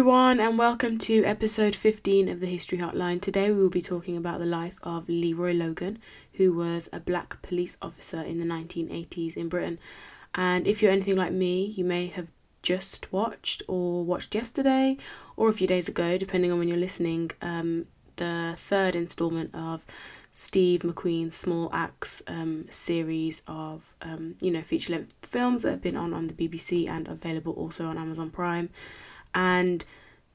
everyone, and welcome to episode 15 of the History Hotline. Today, we will be talking about the life of Leroy Logan, who was a black police officer in the 1980s in Britain. And if you're anything like me, you may have just watched or watched yesterday or a few days ago, depending on when you're listening, um, the third installment of Steve McQueen's Small Axe um, series of um, you know feature length films that have been on on the BBC and available also on Amazon Prime, and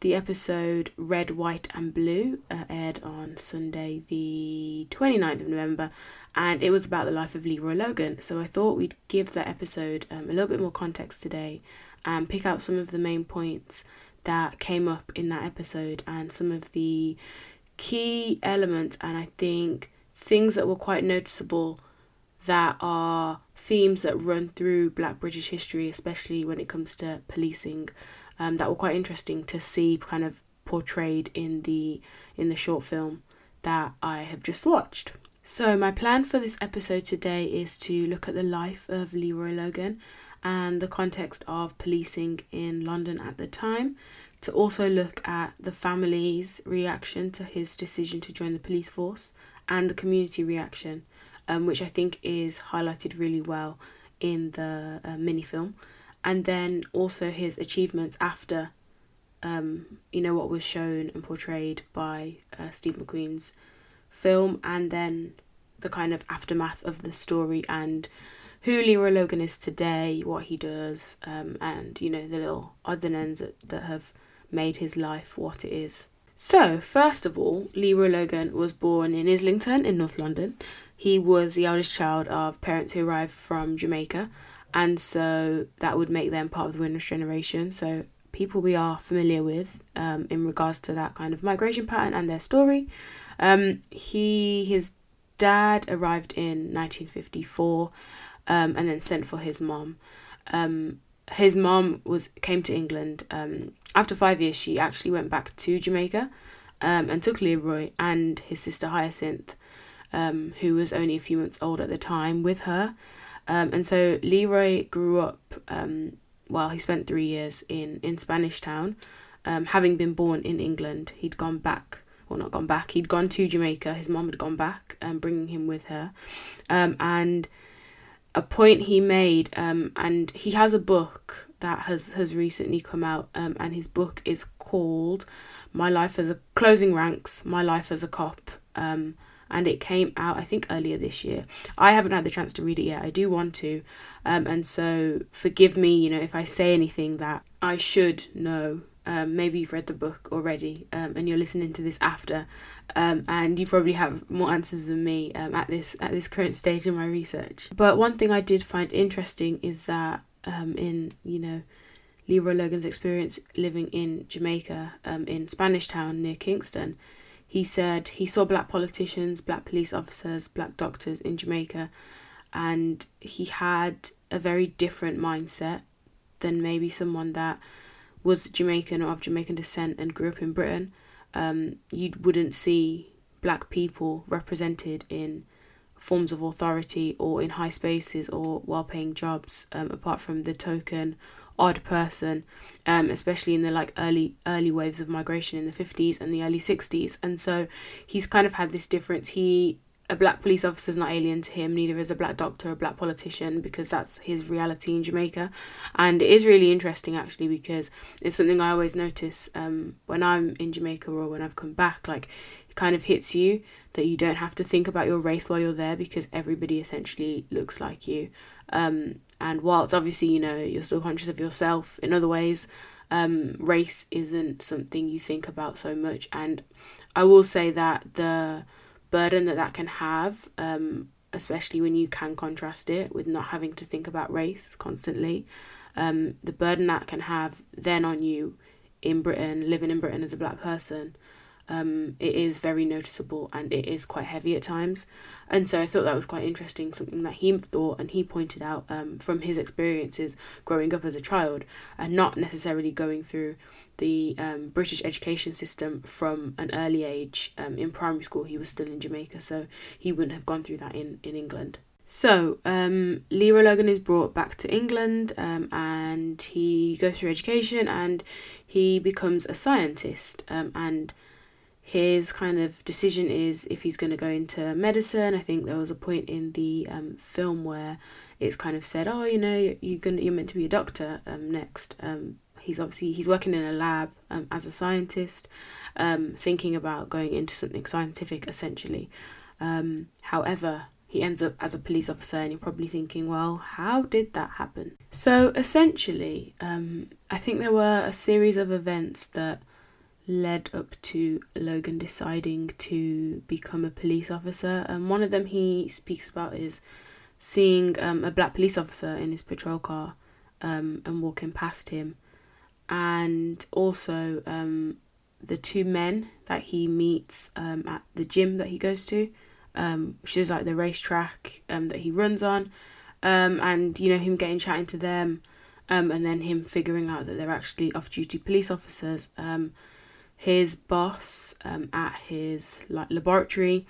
the episode Red, White and Blue uh, aired on Sunday the 29th of November and it was about the life of Leroy Logan. So I thought we'd give that episode um, a little bit more context today and pick out some of the main points that came up in that episode and some of the key elements and I think things that were quite noticeable that are themes that run through black British history, especially when it comes to policing, um, that were quite interesting to see kind of portrayed in the in the short film that I have just watched. So my plan for this episode today is to look at the life of Leroy Logan and the context of policing in London at the time, to also look at the family's reaction to his decision to join the police force and the community reaction, um, which I think is highlighted really well in the uh, mini film, and then also his achievements after, um, you know, what was shown and portrayed by uh, Steve McQueen's film, and then the kind of aftermath of the story and who Leroy Logan is today, what he does, um, and you know the little odds and ends that, that have made his life what it is. So, first of all, Leroy Logan was born in Islington in North London. He was the eldest child of parents who arrived from Jamaica, and so that would make them part of the Windrush generation. So, people we are familiar with um, in regards to that kind of migration pattern and their story. Um, he his dad arrived in 1954 um, and then sent for his mom. Um, his mom was came to England um, after five years. She actually went back to Jamaica um, and took Leroy and his sister Hyacinth, who was only a few months old at the time, with her. Um, and so Leroy grew up. Um, well, he spent three years in in Spanish Town. Um, having been born in England, he'd gone back. Well, not gone back. He'd gone to Jamaica. His mom had gone back, um, bringing him with her, um, and a point he made, um, and he has a book that has has recently come out, um, and his book is called "My Life as a Closing Ranks: My Life as a Cop," um, and it came out I think earlier this year. I haven't had the chance to read it yet. I do want to, um, and so forgive me, you know, if I say anything that I should know um, maybe you've read the book already um, and you're listening to this after um, and you probably have more answers than me um, at this at this current stage in my research but one thing i did find interesting is that um, in you know leroy logan's experience living in jamaica um, in spanish town near kingston he said he saw black politicians black police officers black doctors in jamaica and he had a very different mindset than maybe someone that was Jamaican or of Jamaican descent and grew up in Britain, um, you wouldn't see black people represented in forms of authority or in high spaces or well paying jobs, um, apart from the token odd person, um, especially in the like early early waves of migration in the fifties and the early sixties. And so he's kind of had this difference. He a black police officer is not alien to him, neither is a black doctor a black politician, because that's his reality in Jamaica. And it is really interesting actually because it's something I always notice um, when I'm in Jamaica or when I've come back. Like, kind of hits you that you don't have to think about your race while you're there because everybody essentially looks like you. Um, and whilst obviously, you know, you're still conscious of yourself in other ways, um, race isn't something you think about so much. And I will say that the burden that that can have, um, especially when you can contrast it with not having to think about race constantly. Um, the burden that can have then on you in Britain, living in Britain as a black person, um, it is very noticeable and it is quite heavy at times. And so I thought that was quite interesting, something that he thought and he pointed out um, from his experiences growing up as a child and not necessarily going through the um, British education system from an early age. Um, in primary school, he was still in Jamaica, so he wouldn't have gone through that in, in England. So, um, Leroy Logan is brought back to England um, and he goes through education and he becomes a scientist um, and his kind of decision is if he's going to go into medicine. I think there was a point in the um, film where it's kind of said, oh, you know, you're gonna you're meant to be a doctor um, next. Um, he's obviously he's working in a lab um, as a scientist, um, thinking about going into something scientific essentially. Um, however, he ends up as a police officer and you're probably thinking well how did that happen so essentially um, i think there were a series of events that led up to logan deciding to become a police officer and one of them he speaks about is seeing um, a black police officer in his patrol car um, and walking past him and also um, the two men that he meets um, at the gym that he goes to um, which is like the racetrack um, that he runs on, um, and you know him getting chatting to them, um, and then him figuring out that they're actually off-duty police officers. His boss um, at his like laboratory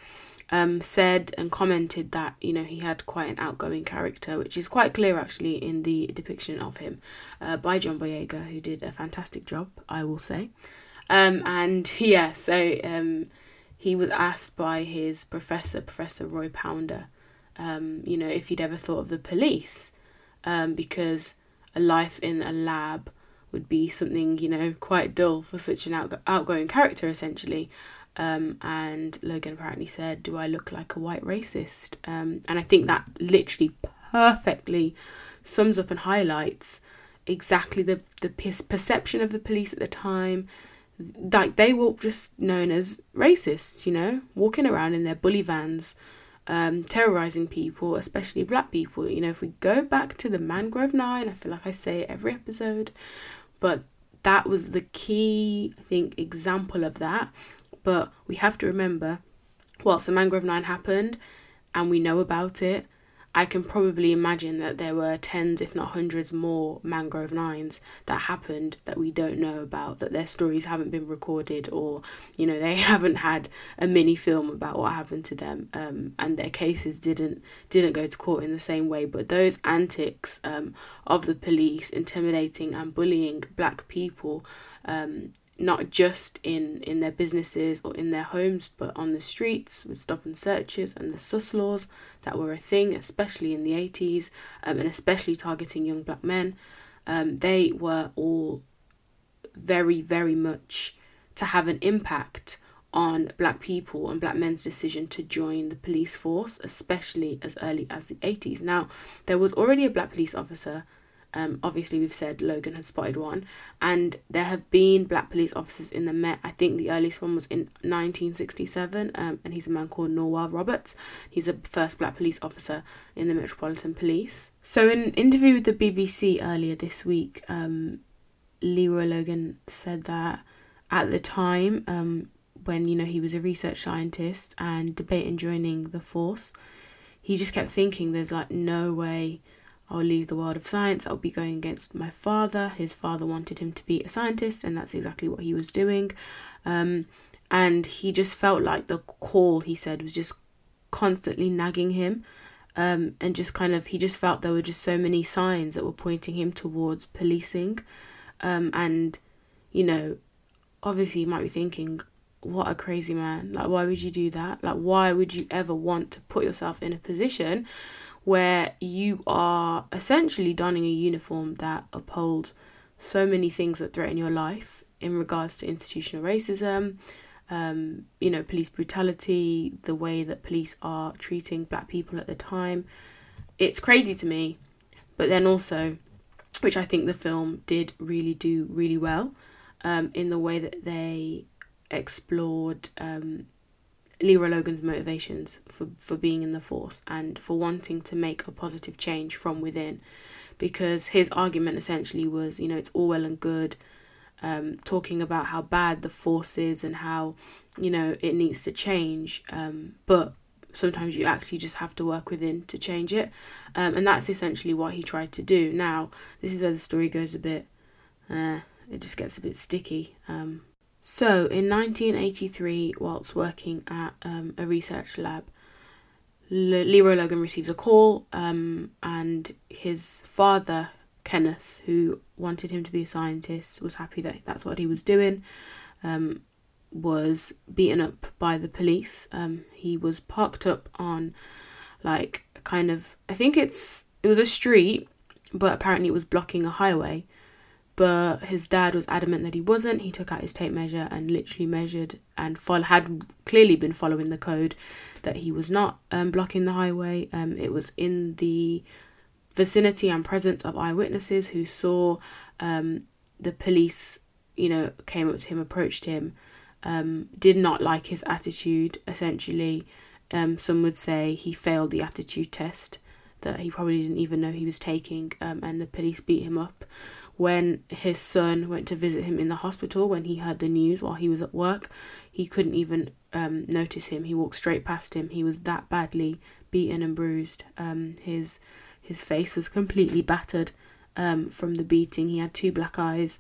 um, said and commented that you know he had quite an outgoing character, which is quite clear actually in the depiction of him uh, by John Boyega, who did a fantastic job, I will say. Um, and yeah, so um, he was asked by his professor, Professor Roy Pounder, um, you know, if he'd ever thought of the police, um, because a life in a lab would be something, you know, quite dull for such an out- outgoing character, essentially. Um, and Logan apparently said, Do I look like a white racist? Um, and I think that literally perfectly sums up and highlights exactly the, the perception of the police at the time, like they were just known as racists, you know, walking around in their bully vans, um, terrorizing people, especially black people. You know, if we go back to the Mangrove Nine, I feel like I say it every episode, but that was the key, I think, example of that. But we have to remember, whilst the Mangrove Nine happened, and we know about it, I can probably imagine that there were tens, if not hundreds, more mangrove nines that happened that we don't know about, that their stories haven't been recorded, or you know they haven't had a mini film about what happened to them, um, and their cases didn't didn't go to court in the same way. But those antics um, of the police intimidating and bullying black people um, not just in, in their businesses or in their homes, but on the streets with stop and searches and the sus laws that were a thing, especially in the 80s, um, and especially targeting young black men. Um, they were all very, very much to have an impact on black people and black men's decision to join the police force, especially as early as the 80s. Now, there was already a black police officer um, obviously, we've said Logan had spotted one, and there have been black police officers in the Met. I think the earliest one was in 1967, um, and he's a man called Norwell Roberts. He's the first black police officer in the Metropolitan Police. So, in an interview with the BBC earlier this week, um, Leroy Logan said that at the time, um, when you know he was a research scientist and debating joining the force, he just kept thinking, "There's like no way." I'll leave the world of science. I'll be going against my father. His father wanted him to be a scientist, and that's exactly what he was doing. Um, and he just felt like the call, he said, was just constantly nagging him. Um, and just kind of, he just felt there were just so many signs that were pointing him towards policing. Um, and, you know, obviously, you might be thinking, what a crazy man. Like, why would you do that? Like, why would you ever want to put yourself in a position where you are essentially donning a uniform that upholds so many things that threaten your life in regards to institutional racism, um, you know, police brutality, the way that police are treating black people at the time. It's crazy to me, but then also, which I think the film did really do really well, um, in the way that they explored um, Leroy Logan's motivations for, for being in the force and for wanting to make a positive change from within. Because his argument essentially was, you know, it's all well and good um, talking about how bad the force is and how, you know, it needs to change. Um, but sometimes you actually just have to work within to change it. Um, and that's essentially what he tried to do. Now, this is where the story goes a bit, uh, it just gets a bit sticky. Um, so, in 1983, whilst working at um, a research lab, Le- Leroy Logan receives a call, um, and his father Kenneth, who wanted him to be a scientist, was happy that that's what he was doing, um, was beaten up by the police. Um, he was parked up on like kind of I think it's it was a street, but apparently it was blocking a highway. But his dad was adamant that he wasn't. He took out his tape measure and literally measured and follow, had clearly been following the code that he was not um, blocking the highway. Um, it was in the vicinity and presence of eyewitnesses who saw um, the police, you know, came up to him, approached him, um, did not like his attitude, essentially. Um, some would say he failed the attitude test that he probably didn't even know he was taking, um, and the police beat him up. When his son went to visit him in the hospital, when he heard the news while he was at work, he couldn't even um, notice him. He walked straight past him. He was that badly beaten and bruised. Um, his his face was completely battered um, from the beating. He had two black eyes,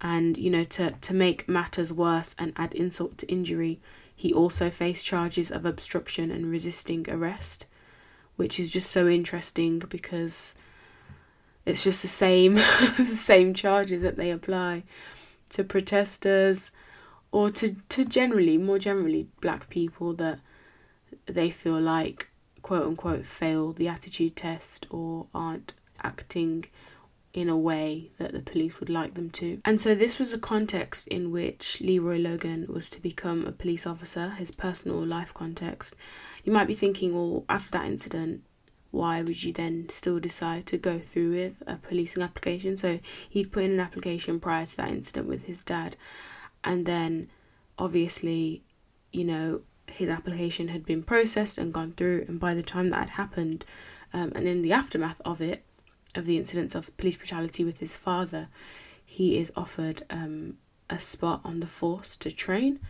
and you know to to make matters worse and add insult to injury, he also faced charges of obstruction and resisting arrest, which is just so interesting because it's just the same the same charges that they apply to protesters or to to generally more generally black people that they feel like quote unquote fail the attitude test or aren't acting in a way that the police would like them to. And so this was a context in which Leroy Logan was to become a police officer, his personal life context. You might be thinking, well, after that incident, why would you then still decide to go through with a policing application? So he'd put in an application prior to that incident with his dad, and then obviously, you know, his application had been processed and gone through, and by the time that had happened, um, and in the aftermath of it, of the incidents of police brutality with his father, he is offered um, a spot on the force to train.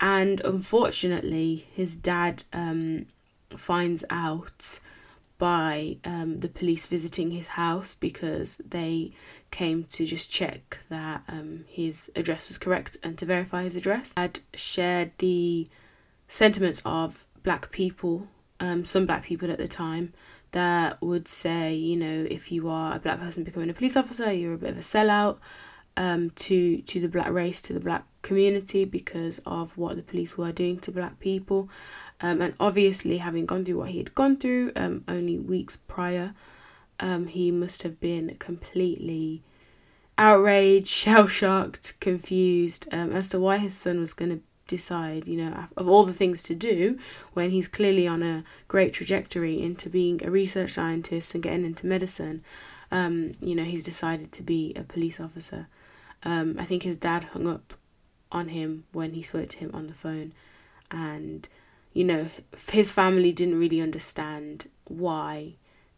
And unfortunately, his dad um, finds out by um, the police visiting his house because they came to just check that um, his address was correct and to verify his address. I'd shared the sentiments of black people, um, some black people at the time, that would say, you know, if you are a black person becoming a police officer, you're a bit of a sellout um, to to the black race, to the black community because of what the police were doing to black people. Um, and obviously, having gone through what he had gone through um, only weeks prior, um, he must have been completely outraged, shell shocked, confused um, as to why his son was going to decide, you know, of all the things to do when he's clearly on a great trajectory into being a research scientist and getting into medicine. Um, you know, he's decided to be a police officer. Um, I think his dad hung up on him when he spoke to him on the phone, and you know, his family didn't really understand why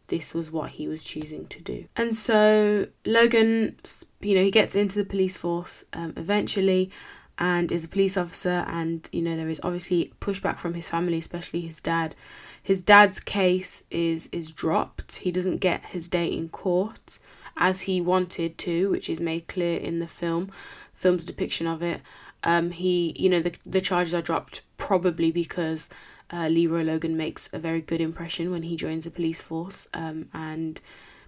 this was what he was choosing to do. And so Logan, you know, he gets into the police force um, eventually and is a police officer. And you know there is obviously pushback from his family especially his dad. His dad's case is is dropped. He doesn't get his day in court as he wanted to which is made clear in the film film's depiction of it um he you know the the charges are dropped probably because uh, Leroy Logan makes a very good impression when he joins the police force um and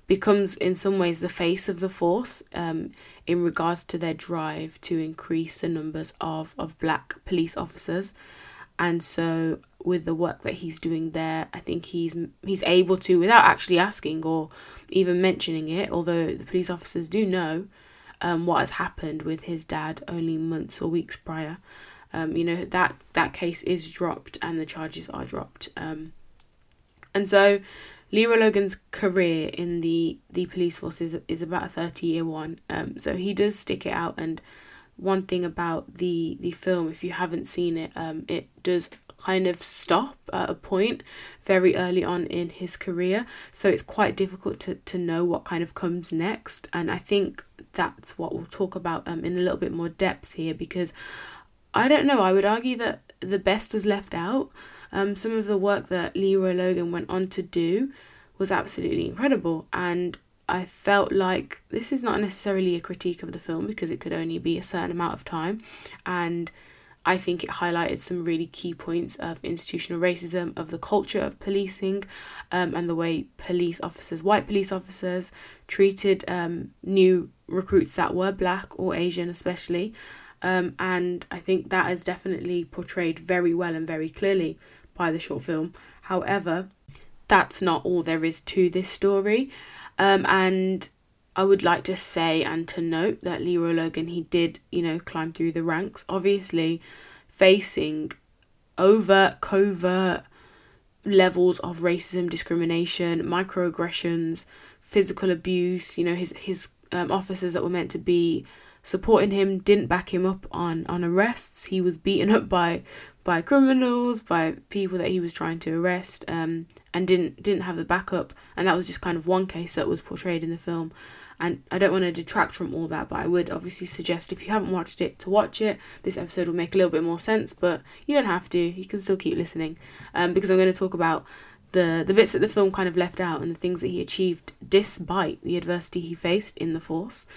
becomes in some ways the face of the force um, in regards to their drive to increase the numbers of, of black police officers. And so with the work that he's doing there, I think he's he's able to without actually asking or even mentioning it, although the police officers do know um, what has happened with his dad only months or weeks prior. Um, you know that that case is dropped and the charges are dropped. Um, and so Leroy Logan's career in the, the police force is, is about a 30 year one. Um, so he does stick it out. And one thing about the, the film, if you haven't seen it, um, it does kind of stop at a point very early on in his career. So it's quite difficult to, to know what kind of comes next. And I think that's what we'll talk about um, in a little bit more depth here because I don't know, I would argue that the best was left out. Um, some of the work that Leroy Logan went on to do was absolutely incredible, and I felt like this is not necessarily a critique of the film because it could only be a certain amount of time, and I think it highlighted some really key points of institutional racism, of the culture of policing, um, and the way police officers, white police officers, treated um, new recruits that were black or Asian, especially. Um, and I think that is definitely portrayed very well and very clearly by the short film. However, that's not all there is to this story. Um, and I would like to say and to note that Leroy Logan, he did, you know, climb through the ranks, obviously facing overt, covert levels of racism, discrimination, microaggressions, physical abuse. You know, his his um, officers that were meant to be supporting him didn't back him up on on arrests. He was beaten up by by criminals, by people that he was trying to arrest, um, and didn't didn't have the backup. And that was just kind of one case that was portrayed in the film. And I don't want to detract from all that, but I would obviously suggest if you haven't watched it to watch it. This episode will make a little bit more sense, but you don't have to. You can still keep listening, um, because I'm going to talk about the the bits that the film kind of left out and the things that he achieved despite the adversity he faced in the force.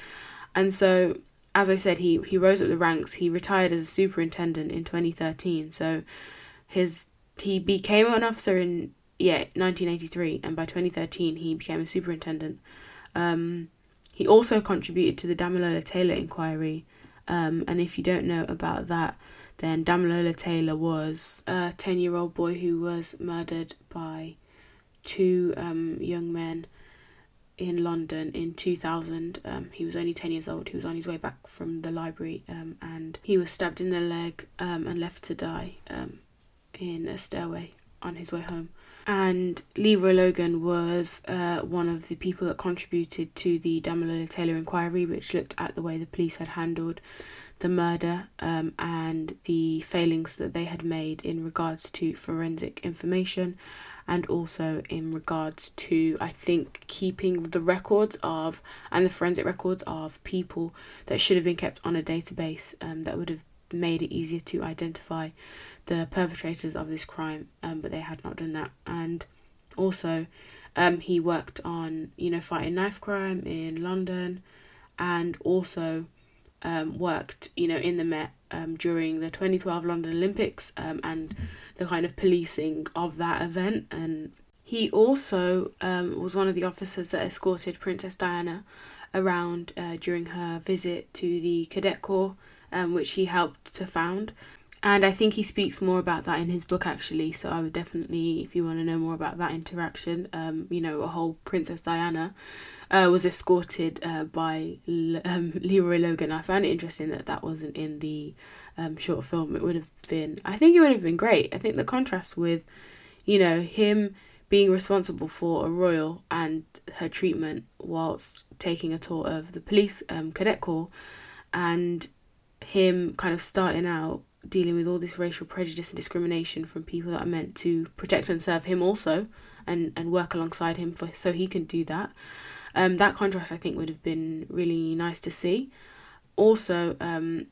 And so, as I said, he he rose up the ranks. He retired as a superintendent in 2013. So, his he became an officer in yeah 1983, and by 2013 he became a superintendent. Um, he also contributed to the Damilola Taylor inquiry, um, and if you don't know about that, then Damilola Taylor was a 10 year old boy who was murdered by two um, young men in London in 2000. Um, he was only 10 years old. He was on his way back from the library um, and he was stabbed in the leg um, and left to die um, in a stairway on his way home and Leroy Logan was uh, one of the people that contributed to the Damilola Taylor inquiry, which looked at the way the police had handled the murder um, and the failings that they had made in regards to forensic information and also in regards to I think keeping the records of and the forensic records of people that should have been kept on a database um, that would have made it easier to identify the perpetrators of this crime, um, but they had not done that. And also, um, he worked on you know fighting knife crime in London, and also um, worked you know in the Met um, during the twenty twelve London Olympics um, and the kind of policing of that event. And he also um, was one of the officers that escorted Princess Diana around uh, during her visit to the Cadet Corps, um, which he helped to found. And I think he speaks more about that in his book actually. So I would definitely, if you want to know more about that interaction, um, you know, a whole Princess Diana uh, was escorted uh, by um, Leroy Logan. I found it interesting that that wasn't in the um, short film. It would have been, I think it would have been great. I think the contrast with, you know, him being responsible for a royal and her treatment whilst taking a tour of the police um, cadet corps and him kind of starting out dealing with all this racial prejudice and discrimination from people that are meant to protect and serve him also and, and work alongside him for so he can do that. Um, that contrast I think would have been really nice to see. Also, um,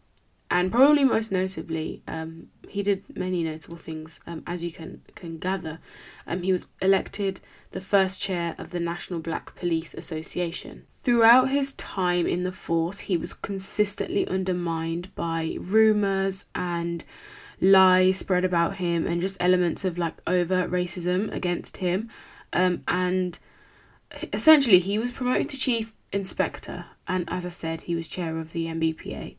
and probably most notably, um, he did many notable things, um, as you can can gather. Um, he was elected the first chair of the National Black Police Association. Throughout his time in the force, he was consistently undermined by rumours and lies spread about him and just elements of like overt racism against him. Um, and essentially, he was promoted to chief inspector, and as I said, he was chair of the NBPA.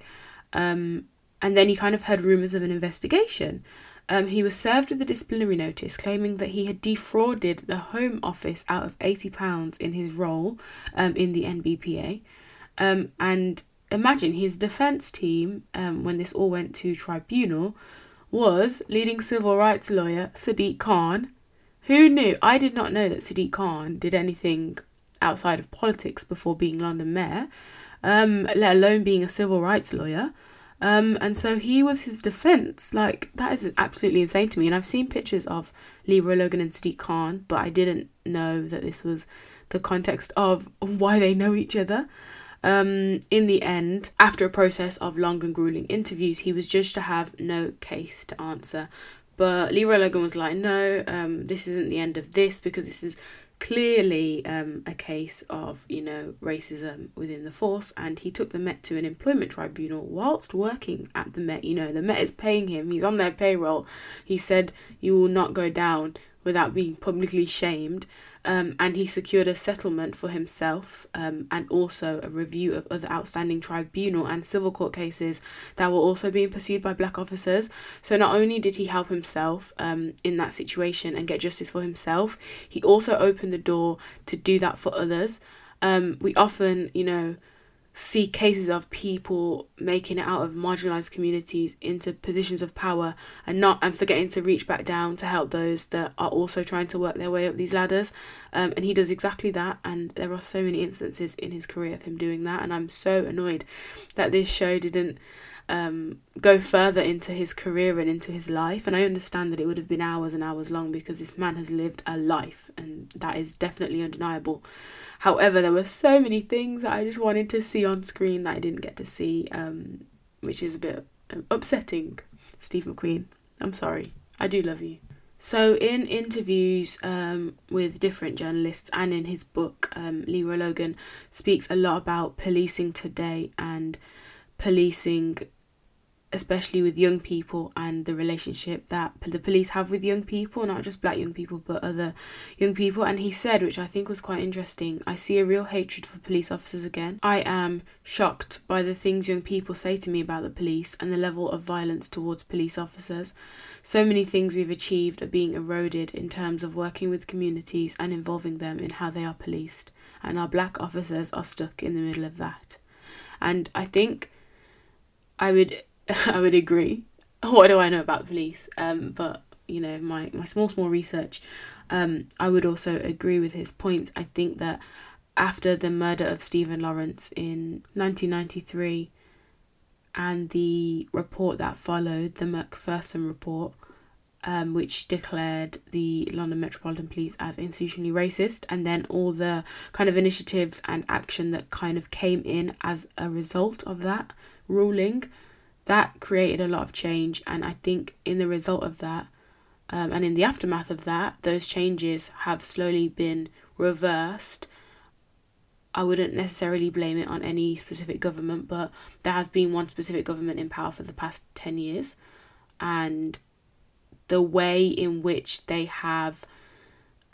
Um, and then he kind of heard rumours of an investigation. Um, he was served with a disciplinary notice claiming that he had defrauded the Home Office out of £80 in his role um, in the NBPA. Um, and imagine his defence team, um, when this all went to tribunal, was leading civil rights lawyer Sadiq Khan. Who knew? I did not know that Sadiq Khan did anything outside of politics before being London mayor, um, let alone being a civil rights lawyer. Um, and so he was his defense. Like that is absolutely insane to me. And I've seen pictures of Leroy Logan and Sadiq Khan, but I didn't know that this was the context of why they know each other. Um, in the end, after a process of long and grueling interviews, he was judged to have no case to answer. But Leroy Logan was like, no, um, this isn't the end of this because this is clearly um, a case of, you know, racism within the force. And he took the Met to an employment tribunal whilst working at the Met. You know, the Met is paying him, he's on their payroll. He said, You will not go down without being publicly shamed. Um, and he secured a settlement for himself um, and also a review of other outstanding tribunal and civil court cases that were also being pursued by black officers. So not only did he help himself um, in that situation and get justice for himself, he also opened the door to do that for others. Um, we often, you know, see cases of people making it out of marginalized communities into positions of power and not and forgetting to reach back down to help those that are also trying to work their way up these ladders. Um, and he does exactly that and there are so many instances in his career of him doing that and i'm so annoyed that this show didn't um, go further into his career and into his life. And I understand that it would have been hours and hours long because this man has lived a life, and that is definitely undeniable. However, there were so many things that I just wanted to see on screen that I didn't get to see, um, which is a bit um, upsetting. Steve McQueen, I'm sorry. I do love you. So, in interviews um, with different journalists and in his book, um, Leroy Logan speaks a lot about policing today and policing especially with young people and the relationship that the police have with young people, not just black young people, but other young people. And he said, which I think was quite interesting, I see a real hatred for police officers again. I am shocked by the things young people say to me about the police and the level of violence towards police officers. So many things we've achieved are being eroded in terms of working with communities and involving them in how they are policed. And our black officers are stuck in the middle of that. And I think I would I would agree. What do I know about the police? Um, but you know, my, my small small research, um, I would also agree with his point. I think that after the murder of Stephen Lawrence in nineteen ninety three, and the report that followed, the Macpherson report, um, which declared the London Metropolitan Police as institutionally racist, and then all the kind of initiatives and action that kind of came in as a result of that ruling that created a lot of change and i think in the result of that um, and in the aftermath of that those changes have slowly been reversed. I wouldn't necessarily blame it on any specific government but there has been one specific government in power for the past 10 years and the way in which they have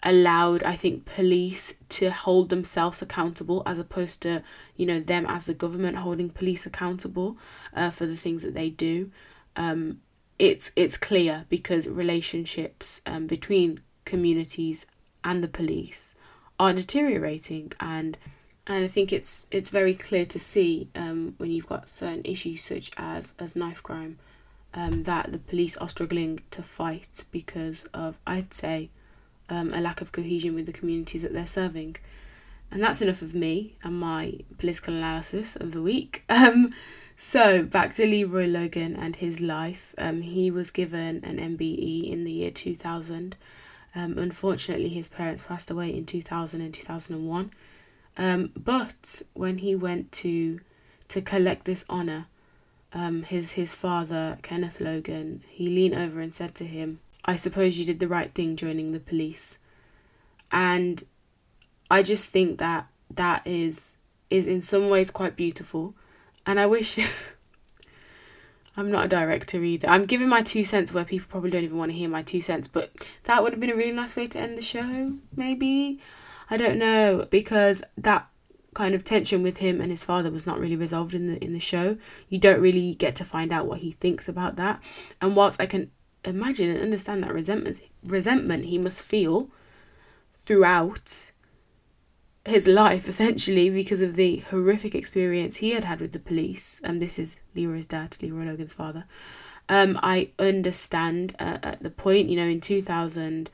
allowed i think police to hold themselves accountable as opposed to you know them as the government holding police accountable uh, for the things that they do. Um, it's it's clear because relationships um, between communities and the police are deteriorating. And and I think it's it's very clear to see um, when you've got certain issues such as as knife crime um, that the police are struggling to fight because of I'd say um, a lack of cohesion with the communities that they're serving. And that's enough of me and my political analysis of the week. Um, so back to Leroy Logan and his life. Um, he was given an MBE in the year 2000. Um, unfortunately, his parents passed away in 2000 and 2001. Um, but when he went to to collect this honor, um, his his father Kenneth Logan, he leaned over and said to him, I suppose you did the right thing joining the police. And I just think that that is is in some ways quite beautiful. And I wish I'm not a director either. I'm giving my two cents where people probably don't even want to hear my two cents, but that would have been a really nice way to end the show, maybe. I don't know because that kind of tension with him and his father was not really resolved in the in the show. You don't really get to find out what he thinks about that. And whilst I can imagine and understand that resentment resentment he must feel throughout his life essentially because of the horrific experience he had had with the police. And this is Leroy's dad Leroy Logan's father. Um I understand uh, at the point you know in 2000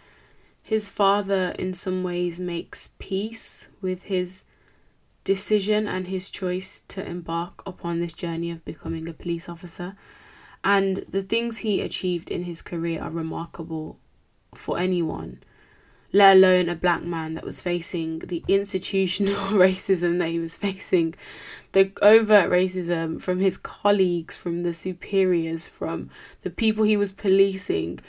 his father in some ways makes peace with his decision and his choice to embark upon this journey of becoming a police officer and the things he achieved in his career are remarkable for anyone, let alone a black man that was facing the institutional racism that he was facing, the overt racism from his colleagues, from the superiors, from the people he was policing,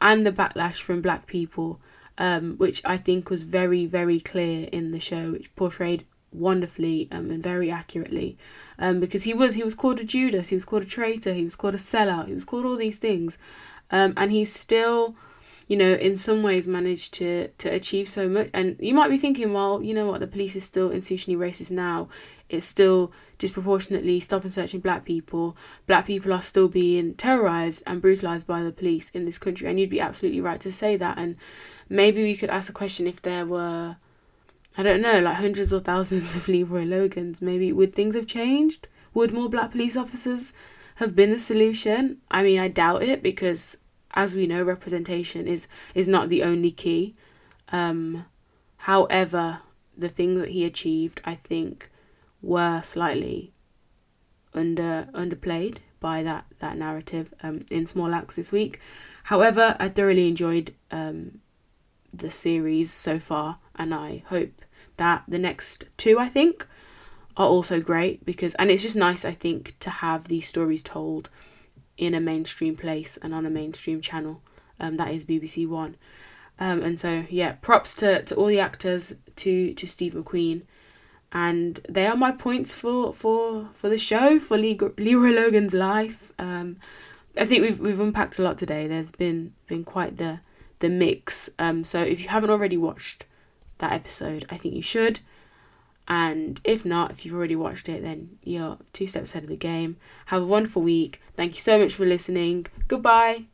and the backlash from black people. um, which I think was very, very clear in the show, which portrayed wonderfully um, and very accurately. Um, because he was he was called a Judas, he was called a traitor, he was called a sellout, he was called all these things, um, and he's still, you know, in some ways managed to to achieve so much. And you might be thinking, well, you know what, the police is still institutionally racist now. It's still disproportionately stopping searching black people. Black people are still being terrorized and brutalized by the police in this country, and you'd be absolutely right to say that. And maybe we could ask a question if there were I don't know, like hundreds or thousands of Leroy Logans, maybe would things have changed? Would more black police officers have been the solution? I mean, I doubt it because, as we know, representation is is not the only key. Um, however, the things that he achieved, I think, were slightly under underplayed by that that narrative um, in Small Axe this week. However, I thoroughly enjoyed um, the series so far, and I hope that the next two, I think, are also great because, and it's just nice, I think, to have these stories told in a mainstream place and on a mainstream channel. Um, that is BBC One. Um, and so yeah, props to, to all the actors, to to Steve McQueen, and they are my points for for for the show for Le- Leroy Logan's life. Um, I think we've we've unpacked a lot today. There's been been quite the the mix. Um, so if you haven't already watched that episode, I think you should. And if not, if you've already watched it, then you're two steps ahead of the game. Have a wonderful week. Thank you so much for listening. Goodbye.